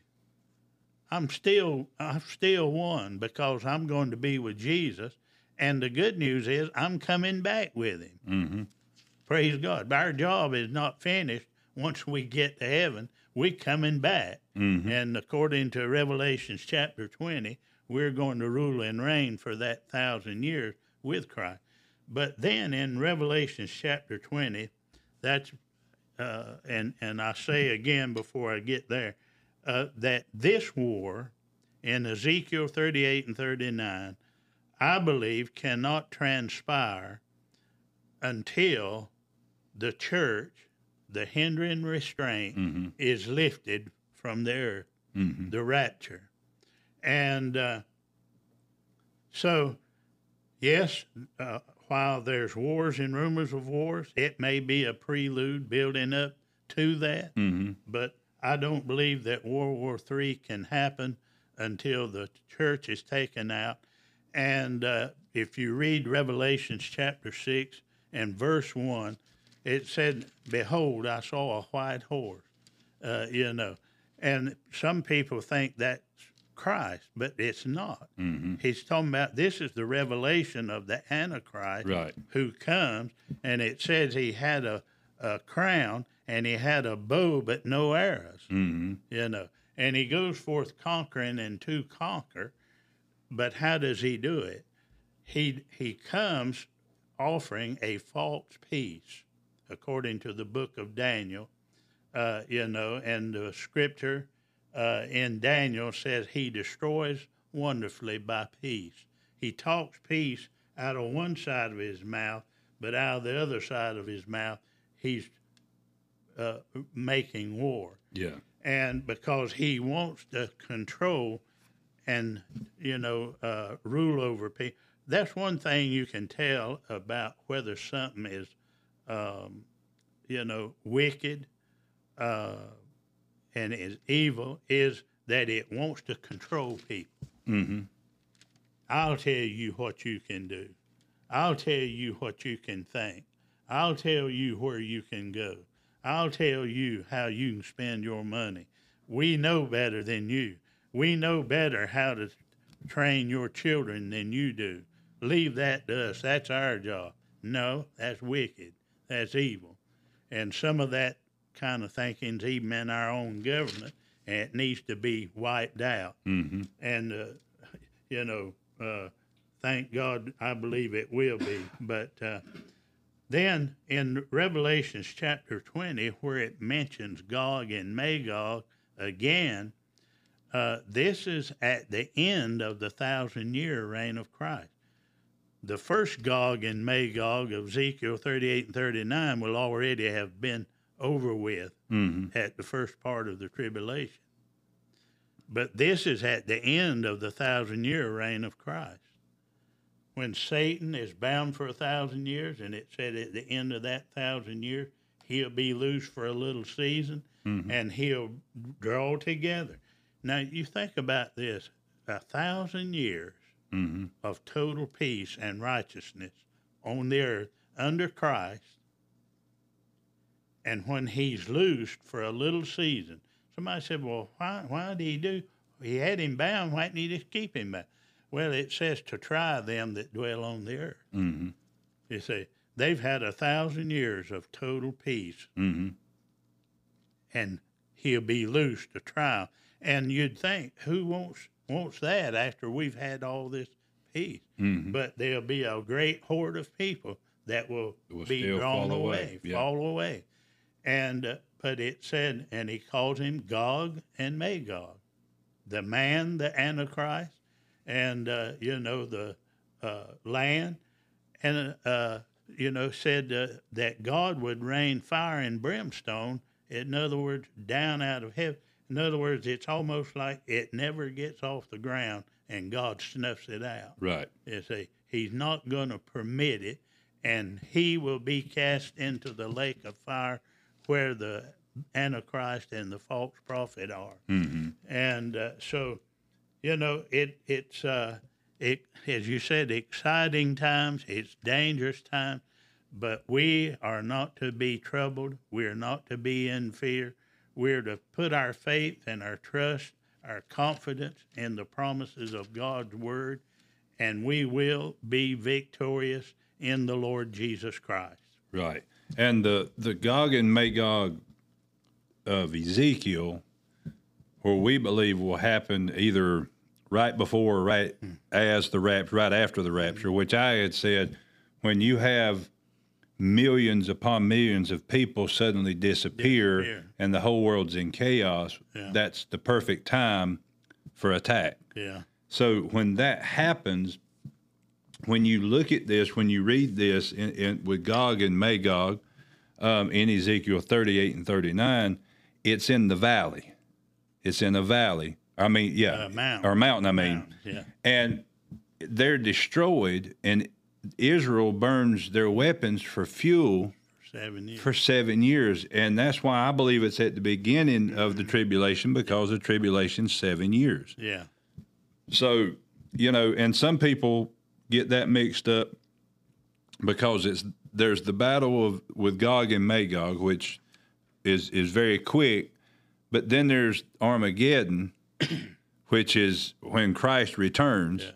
I'm still I'm still one because I'm going to be with Jesus. And the good news is I'm coming back with him. Mm-hmm. Praise God. But Our job is not finished once we get to heaven. We're coming back. Mhm. And according to Revelations chapter 20, we're going to rule and reign for that thousand years with Christ. But then in Revelations chapter 20, that's, uh, and, and I say again before I get there, uh, that this war in Ezekiel 38 and 39, I believe cannot transpire until the church, the hindering restraint, Mhm. is lifted from the earth, Mm-hmm. the rapture. And uh, So, yes, uh, while there's wars and rumors of wars, it may be a prelude building up to that. Mm-hmm. But I don't believe that World War III can happen until the church is taken out. And uh, if you read Revelations chapter 6 and verse 1, it said, Behold, I saw a white horse, uh, you know. And some people think that's Christ, but it's not. Mm-hmm. He's talking about this is the revelation of the Antichrist Right. who comes, and it says he had a, a crown and he had a bow, but no arrows, Mm-hmm. you know. And he goes forth conquering and to conquer. But how does he do it? He he comes offering a false peace, according to the book of Daniel, uh, you know, and the scripture uh, in Daniel says he destroys wonderfully by peace. He talks peace out of one side of his mouth, but out of the other side of his mouth, he's uh, making war Yeah. and because he wants to control and you know uh, rule over people that's one thing you can tell about whether something is um, you know wicked uh, and is evil is that it wants to control people Mm-hmm. I'll tell you what you can do. I'll tell you what you can think. I'll tell you where you can go. I'll tell you how you can spend your money. We know better than you. We know better how to train your children than you do. Leave that to us. That's our job. No, that's wicked. That's evil. And some of that kind of thinking's even in our own government, and it needs to be wiped out Mm-hmm. and uh, you know, uh, thank God, I believe it will be. But uh, then in Revelations chapter 20, where it mentions Gog and Magog again, uh, this is at the end of the thousand year reign of Christ. The first Gog and Magog of Ezekiel 38 and 39 will already have been over with Mm-hmm. at the first part of the tribulation. But this is at the end of the thousand year reign of Christ. When Satan is bound for a thousand years, and it said at the end of that thousand years, he'll be loose for a little season Mhm. and he'll draw together. Now, you think about this a thousand years Mm-hmm. of total peace and righteousness on the earth under Christ. And when he's loosed for a little season, somebody said, Well, why, why did he do? He had him bound. Why didn't he just keep him bound? Well, it says to try them that dwell on the earth. Mm-hmm. You see, they've had a thousand years of total peace, Mm-hmm. and he'll be loose to try 'em. And you'd think, who wants wants that after we've had all this peace? Mm-hmm. but there'll be a great horde of people that will, Will be drawn fall away, away, yeah. fall away. And uh, but it said, and he calls him Gog and Magog, the man, the Antichrist, and uh, you know the uh, land, and uh, you know said uh, that God would rain fire and brimstone. In other words, down out of heaven. In other words, it's almost like it never gets off the ground, and God snuffs it out. Right. You see, he's not going to permit it, and he will be cast into the lake of fire where the Antichrist and the false prophet are. Mm-hmm. And uh, so, you know, it it's uh, it as you said, exciting times. It's dangerous times, but we are not to be troubled. We are not to be in fear. We're to put our faith and our trust, our confidence in the promises of God's word, and we will be victorious in the Lord Jesus Christ. Right. And the, the Gog and Magog of Ezekiel, where we believe will happen either right before or right as the rapture, right after the rapture, which I had said when you have millions upon millions of people suddenly disappear, Disappear. and the whole world's in chaos, Yeah. that's the perfect time for attack. Yeah. So when that happens, when you look at this, when you read this in, in, with Gog and Magog um, in Ezekiel 38 and 39, it's in the valley. It's in a valley. I mean, yeah, Uh, mountain. or mountain. I mean, Yeah. and they're destroyed, and Israel burns their weapons for fuel Seven for seven years, and that's why I believe it's at the beginning of the tribulation because the tribulation's seven years. yeah. So, you know, and some people get that mixed up because it's there's the battle of with Gog and Magog, which is is very quick, but then there's Armageddon, which is when Christ returns,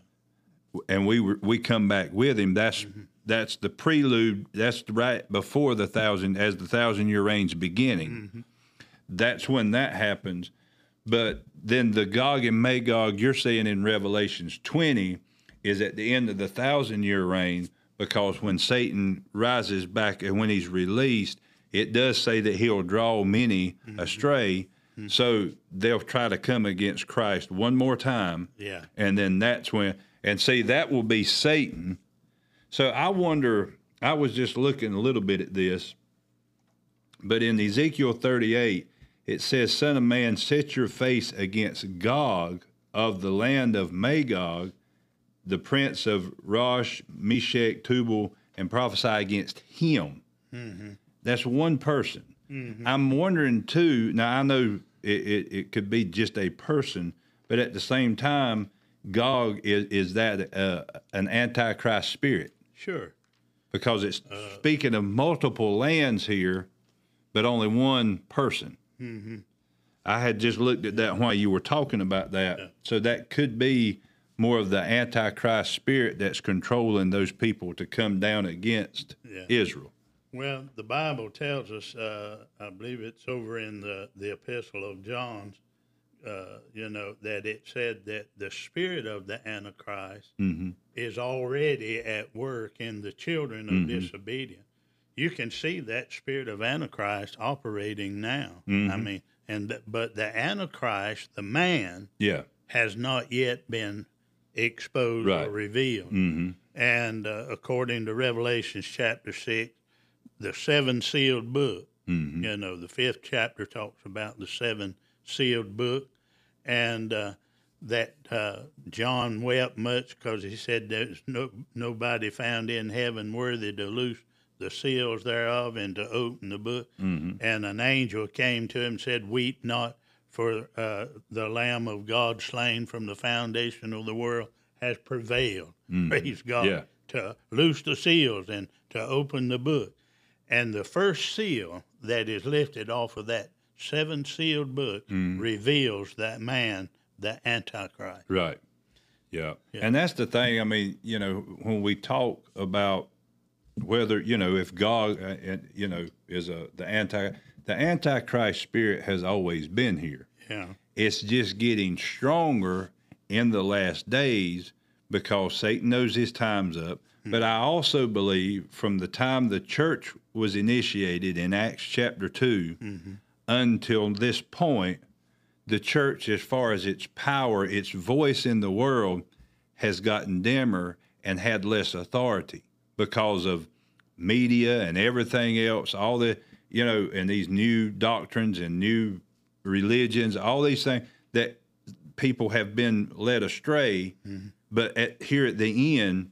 and we we come back with him. That's mm-hmm. that's the prelude. That's right before the thousand as the thousand year reign's beginning. Mm-hmm. That's when that happens. But then the Gog and Magog you're seeing in Revelations 20 is at the end of the thousand year reign because when Satan rises back and when he's released, it does say that he'll draw many mm-hmm. astray. Mm-hmm. So they'll try to come against Christ one more time. Yeah. And then that's when, and see, that will be Satan. So I wonder, I was just looking a little bit at this, but in Ezekiel 38, it says, Son of man, set your face against Gog of the land of Magog, the prince of Rosh, Meshech, Tubal, and prophesy against him. Mm-hmm. That's one person. Mm-hmm. I'm wondering too. Now I know it, it, it could be just a person, but at the same time, Gog is is that uh, an antichrist spirit Sure. because it's uh. speaking of multiple lands here, but only one person. Mm-hmm. I had just looked at that while you were talking about that, so that could be more of the antichrist spirit that's controlling those people to come down against Yeah. Israel. Well, the Bible tells us, uh, I believe it's over in the, the Epistle of John's, uh, you know, that it said that the spirit of the Antichrist is already at work in the children of disobedience. You can see that spirit of Antichrist operating now. I mean, and but the Antichrist, the man, Yeah. has not yet been exposed Right. or revealed. Mm-hmm. And uh, according to Revelations chapter 6, the seven sealed book, Mm-hmm. you know, the fifth chapter talks about the seven sealed book. And uh, that uh, John wept much because he said there's no, nobody found in heaven worthy to loose the seals thereof and to open the book. Mm-hmm. And an angel came to him and said, Weep not, for uh, the Lamb of God slain from the foundation of the world has prevailed. Praise God. Mm. Yeah. To loose the seals and to open the book. And the first seal that is lifted off of that seven sealed book Mm. reveals that man, the Antichrist. Right. Yeah. And that's the thing. I mean, you know, when we talk about whether, you know, if God, uh, you know, is a, the anti, the antichrist spirit has always been here. Yeah. It's just getting stronger in the last days because Satan knows his time's up. Hmm. But I also believe from the time the church was initiated in Acts chapter 2 mm-hmm. until this point, the church, as far as its power, its voice in the world, has gotten dimmer and had less authority because of media and everything else, all the, you know, and these new doctrines and new religions, all these things that people have been led astray. Mm-hmm. But at, here at the end,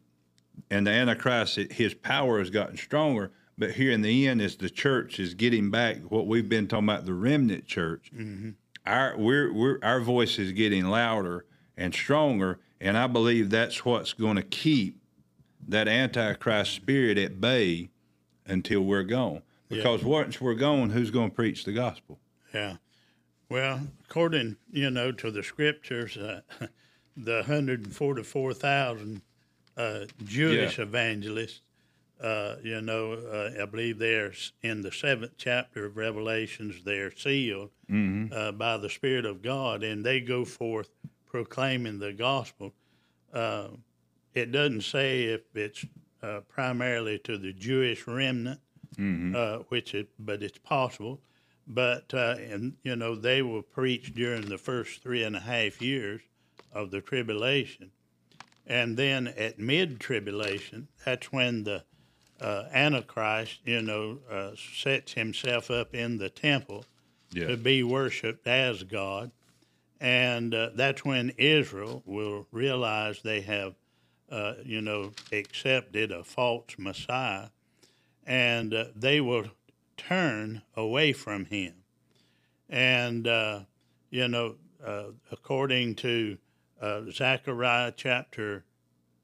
and the Antichrist, it- his power has gotten stronger. But here in the end, as the church is getting back what we've been talking about, the remnant church, mm-hmm. our we're, we're our voice is getting louder and stronger, and I believe that's what's going to keep that antichrist spirit at bay until we're gone. Because once we're gone, who's going to preach the gospel? Yeah. Well, according, you know, to the scriptures, uh, the 144,000 uh, Jewish Yeah. evangelists, uh, you know, uh, I believe they're in the seventh chapter of Revelations, they're sealed uh, by the Spirit of God, and they go forth proclaiming the gospel. Uh, it doesn't say if it's uh, primarily to the Jewish remnant, uh, which it, but it's possible. But uh, and you know they will preach during the first three and a half years of the tribulation, and then at mid tribulation, that's when the uh, Antichrist, you know, uh, sets himself up in the temple Yeah. to be worshipped as God, and uh, that's when Israel will realize they have uh, you know, accepted a false Messiah, and uh, they will turn away from him. And, uh, you know, uh, according to uh, Zechariah chapter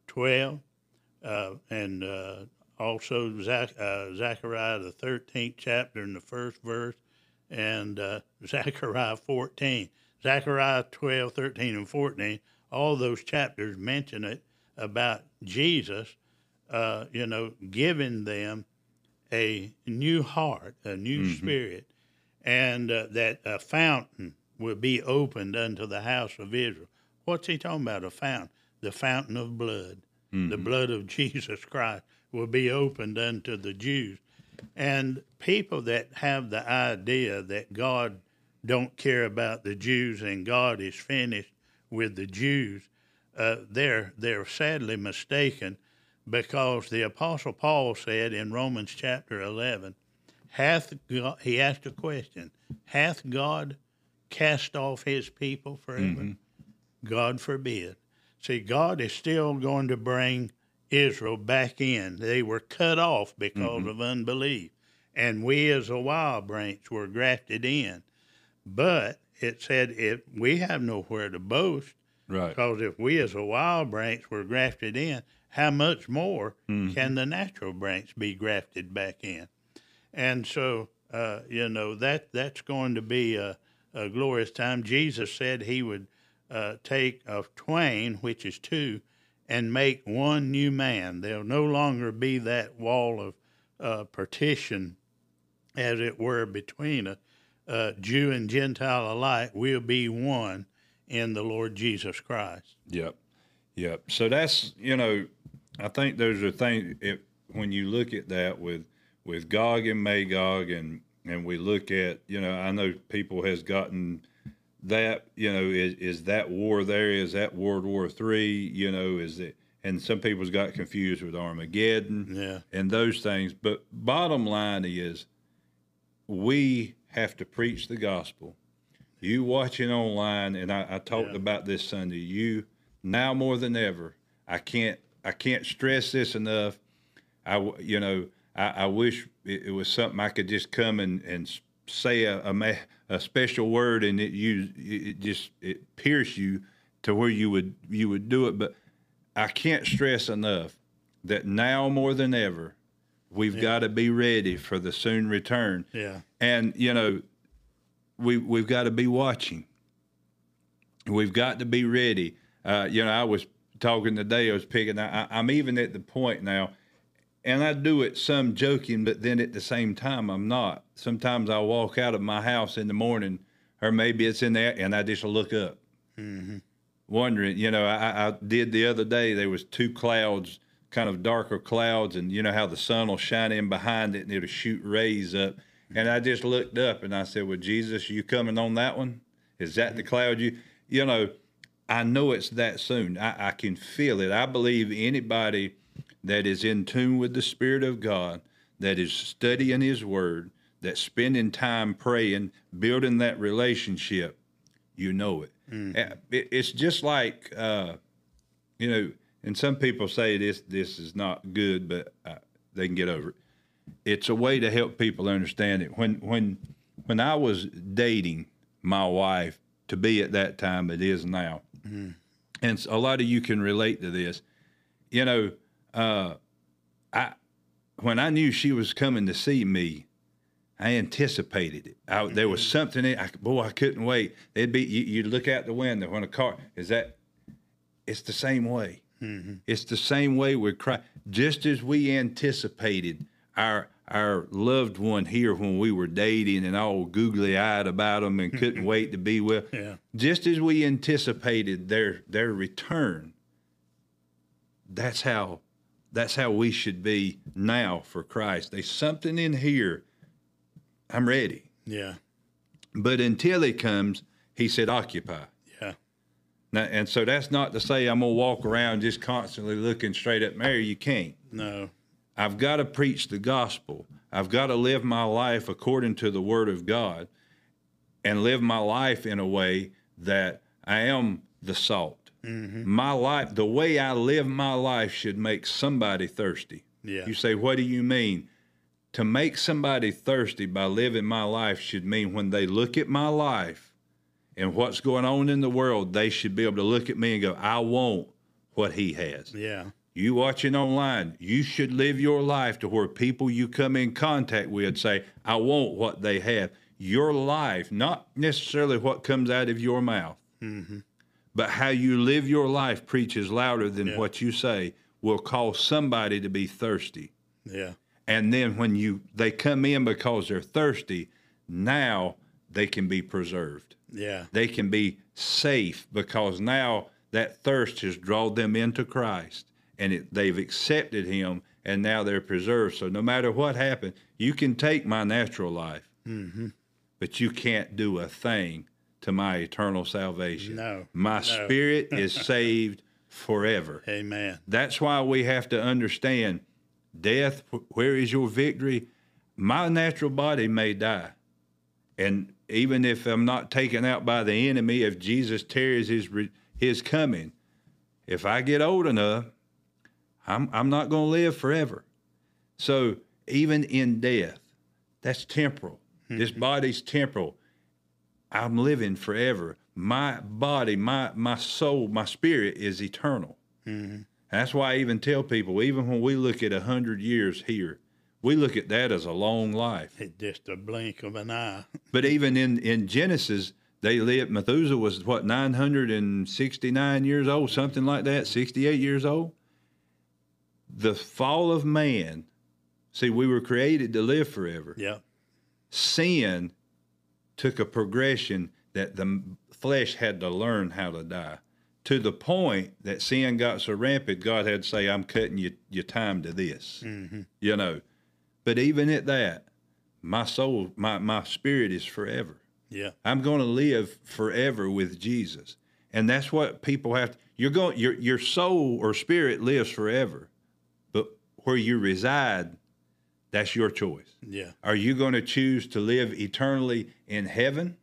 12, uh, and also Zach, Zechariah, the 13th chapter, in the first verse, and Zechariah 14. Zechariah 12, 13, and 14, all those chapters mention it about Jesus, uh, you know, giving them a new heart, a new mm-hmm. spirit, and uh, that a fountain will be opened unto the house of Israel. What's he talking about? A fountain, the fountain of blood, mm-hmm. the blood of Jesus Christ will be opened unto the Jews. And people that have the idea that God don't care about the Jews and God is finished with the Jews, uh, they're they're sadly mistaken because the apostle Paul said in Romans chapter 11, hath God, he asked a question, hath God cast off his people forever? Mm-hmm. God forbid. See, God is still going to bring Israel back in. They were cut off because mm-hmm. of unbelief. And we as a wild branch were grafted in. But it said if we have nowhere to boast, right? Because if we as a wild branch were grafted in, how much more mm-hmm. can the natural branch be grafted back in? And so, uh, you know that that's going to be a, a glorious time. Jesus said He would uh, take of twain, which is two, and make one new man. There'll no longer be that wall of uh, partition, as it were, between a, uh, Jew and Gentile alike We'll be one in the Lord Jesus Christ. Yep, yep. So that's you know, I think those are things. If, when you look at that with with Gog and Magog, and and we look at you know, I know people has gotten that you know is is that war there? Is that World War Three? You know, is it? And some people's got confused with Armageddon, yeah, and those things. But bottom line is, we have to preach the gospel. You watching online, and I, I talked yeah. about this Sunday. You now more than ever. I can't I can't stress this enough. I you know I, I wish it, it, was something I could just come and and say a, a, a special word and it you it just it pierce you to where you would you would do it. But I can't stress enough that now more than ever We've yeah. got to be ready for the soon return. Yeah. And you know, we we've got to be watching. We've got to be ready. Uh, you know, I was talking today. I was picking. I, I'm even at the point now, and I do it some joking, but then at the same time, I'm not. Sometimes I walk out of my house in the morning, or maybe it's in there, and I just look up, mm-hmm. wondering. You know, I, I did the other day. There was two clouds kind of darker clouds, and you know how the sun will shine in behind it and it'll shoot rays up. And I just looked up and I said, "Well, Jesus, you coming on that one? Is that the cloud you? You know, I know it's that soon. I, I can feel it. I believe anybody that is in tune with the Spirit of God, that is studying His Word, that's spending time praying, building that relationship, you know it. Mm. It's just like, uh, you know, and some people say this this is not good, but uh, they can get over it. It's a way to help people understand it. When when when I was dating my wife to be at that time, it is now, mm-hmm. and a lot of you can relate to this. You know, uh, I when I knew she was coming to see me, I anticipated it. I. There was mm-hmm. something. In, I, boy, I couldn't wait. It'd be you, you'd look out the window when a car is that. It's the same way. Mm-hmm. It's the same way with Christ. Just as we anticipated our our loved one here when we were dating and all googly eyed about them and couldn't wait to be with. Yeah. Just as we anticipated their their return. That's how that's how we should be now for Christ. There's something in here. I'm ready. Yeah. But until he comes, he said, occupy. Yeah. Now, and so that's not to say I'm gonna walk around just constantly looking straight at Mary. You can't. No. I've got to preach the gospel. I've got to live my life according to the Word of God, and live my life in a way that I am the salt. Mm-hmm. My life, the way I live my life, should make somebody thirsty. Yeah. You say, what do you mean? To make somebody thirsty by living my life should mean when they look at my life and what's going on in the world, they should be able to look at me and go, I want what he has. Yeah. You watching online, you should live your life to where people you come in contact with say, I want what they have. Your life, not necessarily what comes out of your mouth, mm-hmm. but how you live your life preaches louder than Yeah. what you say will cause somebody to be thirsty. Yeah. And then when you they come in because they're thirsty, now they can be preserved. Yeah. They can be safe because now that thirst has drawn them into Christ and it, they've accepted him and now they're preserved. So no matter what happened, you can take my natural life, mm-hmm. but you can't do a thing to my eternal salvation. No, My no. spirit is saved forever. Amen. That's why we have to understand death, where is your victory? My natural body may die. And even if I'm not taken out by the enemy, if Jesus tarries his, his coming, if I get old enough, I'm, I'm not going to live forever. So even in death, that's temporal. This mm-hmm. body's temporal. I'm living forever. My body, my my soul, my spirit is eternal. Mm-hmm. That's why I even tell people, even when we look at a hundred years here, we look at that as a long life. It's just a blink of an eye. But even in in Genesis, they lived. Methuselah was what nine hundred and sixty nine years old, something like that, sixty eight years old. The fall of man. See, we were created to live forever. Yeah. sin took a progression that the flesh had to learn how to die to the point that sin got so rampant god had to say i'm cutting you, your time to this mm-hmm. you know but even at that my soul my, my spirit is forever Yeah. i'm going to live forever with jesus and that's what people have To, you're going your, your soul or spirit lives forever where you reside that's your choice Yeah. are you going to choose to live eternally in heaven?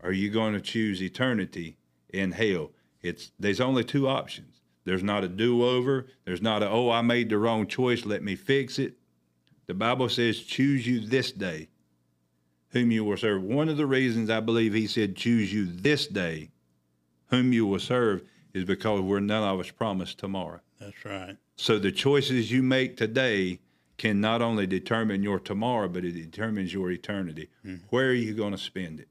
Or are you going to choose eternity in hell? It's there's only two options. There's not a do-over. There's not a oh I made the wrong choice, let me fix it. The Bible says choose you this day whom you will serve. One of the reasons I believe he said choose you this day whom you will serve is because we're none of us promised tomorrow. That's right. So the choices you make today can not only determine your tomorrow, but it determines your eternity. Mm-hmm. Where are you going to spend it?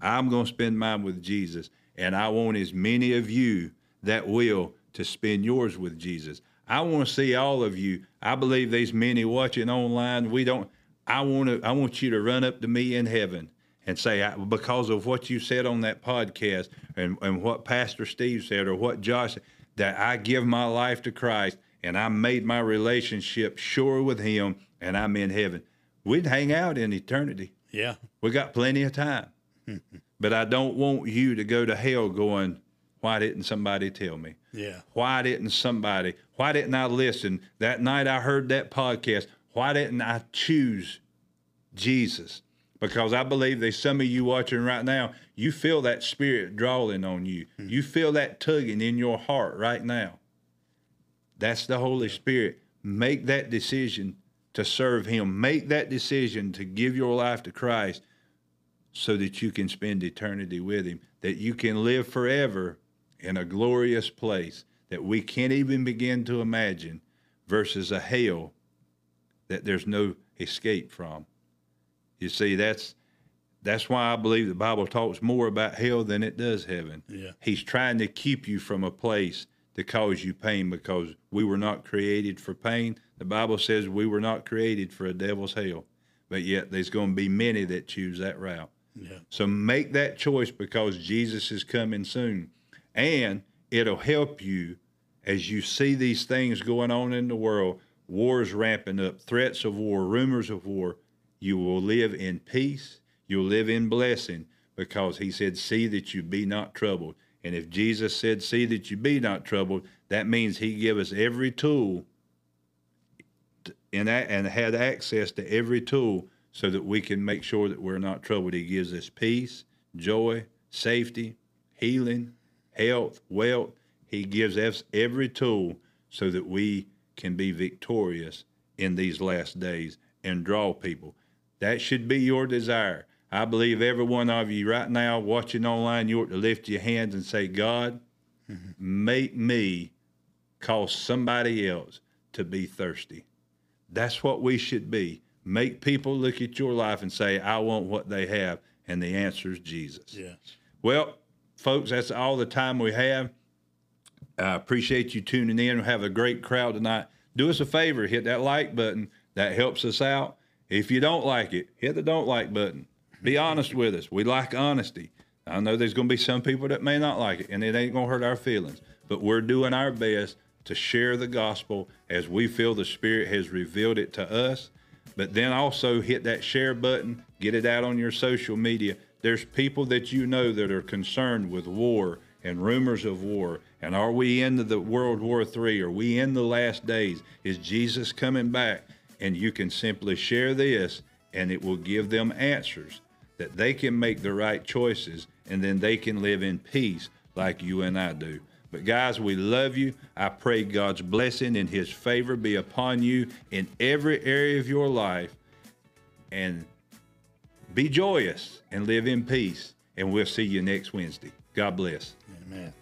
I'm going to spend mine with Jesus, and I want as many of you that will to spend yours with Jesus. I want to see all of you. I believe there's many watching online. We don't. I want to. I want you to run up to me in heaven and say, I, because of what you said on that podcast and, and what Pastor Steve said or what Josh said, that I give my life to Christ and I made my relationship sure with Him and I'm in heaven. We'd hang out in eternity. Yeah. We got plenty of time. but I don't want you to go to hell going, why didn't somebody tell me? Yeah. Why didn't somebody? Why didn't I listen? That night I heard that podcast. Why didn't I choose Jesus? Because I believe there's some of you watching right now, you feel that spirit drawing on you. Hmm. You feel that tugging in your heart right now. That's the Holy Spirit. Make that decision to serve Him. Make that decision to give your life to Christ so that you can spend eternity with Him, that you can live forever in a glorious place that we can't even begin to imagine versus a hell that there's no escape from. You see, that's that's why I believe the Bible talks more about hell than it does heaven. Yeah. He's trying to keep you from a place to cause you pain because we were not created for pain. The Bible says we were not created for a devil's hell. But yet there's going to be many that choose that route. Yeah. So make that choice because Jesus is coming soon. And it'll help you as you see these things going on in the world wars ramping up, threats of war, rumors of war. You will live in peace, you'll live in blessing because he said, See that you be not troubled. And if Jesus said, See that you be not troubled, that means he gave us every tool and, and had access to every tool so that we can make sure that we're not troubled. He gives us peace, joy, safety, healing, health, wealth. He gives us every tool so that we can be victorious in these last days and draw people. That should be your desire. I believe every one of you right now watching online, you ought to lift your hands and say, God, mm-hmm. make me cause somebody else to be thirsty. That's what we should be. Make people look at your life and say, I want what they have. And the answer is Jesus. Yes. Well, folks, that's all the time we have. I appreciate you tuning in. We have a great crowd tonight. Do us a favor, hit that like button. That helps us out. If you don't like it, hit the don't like button. Be honest with us. We like honesty. I know there's going to be some people that may not like it, and it ain't going to hurt our feelings. But we're doing our best to share the gospel as we feel the Spirit has revealed it to us. But then also hit that share button, get it out on your social media. There's people that you know that are concerned with war and rumors of war. And are we into the World War III? Are we in the last days? Is Jesus coming back? And you can simply share this, and it will give them answers that they can make the right choices, and then they can live in peace like you and I do. But guys, we love you. I pray God's blessing and his favor be upon you in every area of your life. And be joyous and live in peace. And we'll see you next Wednesday. God bless. Amen.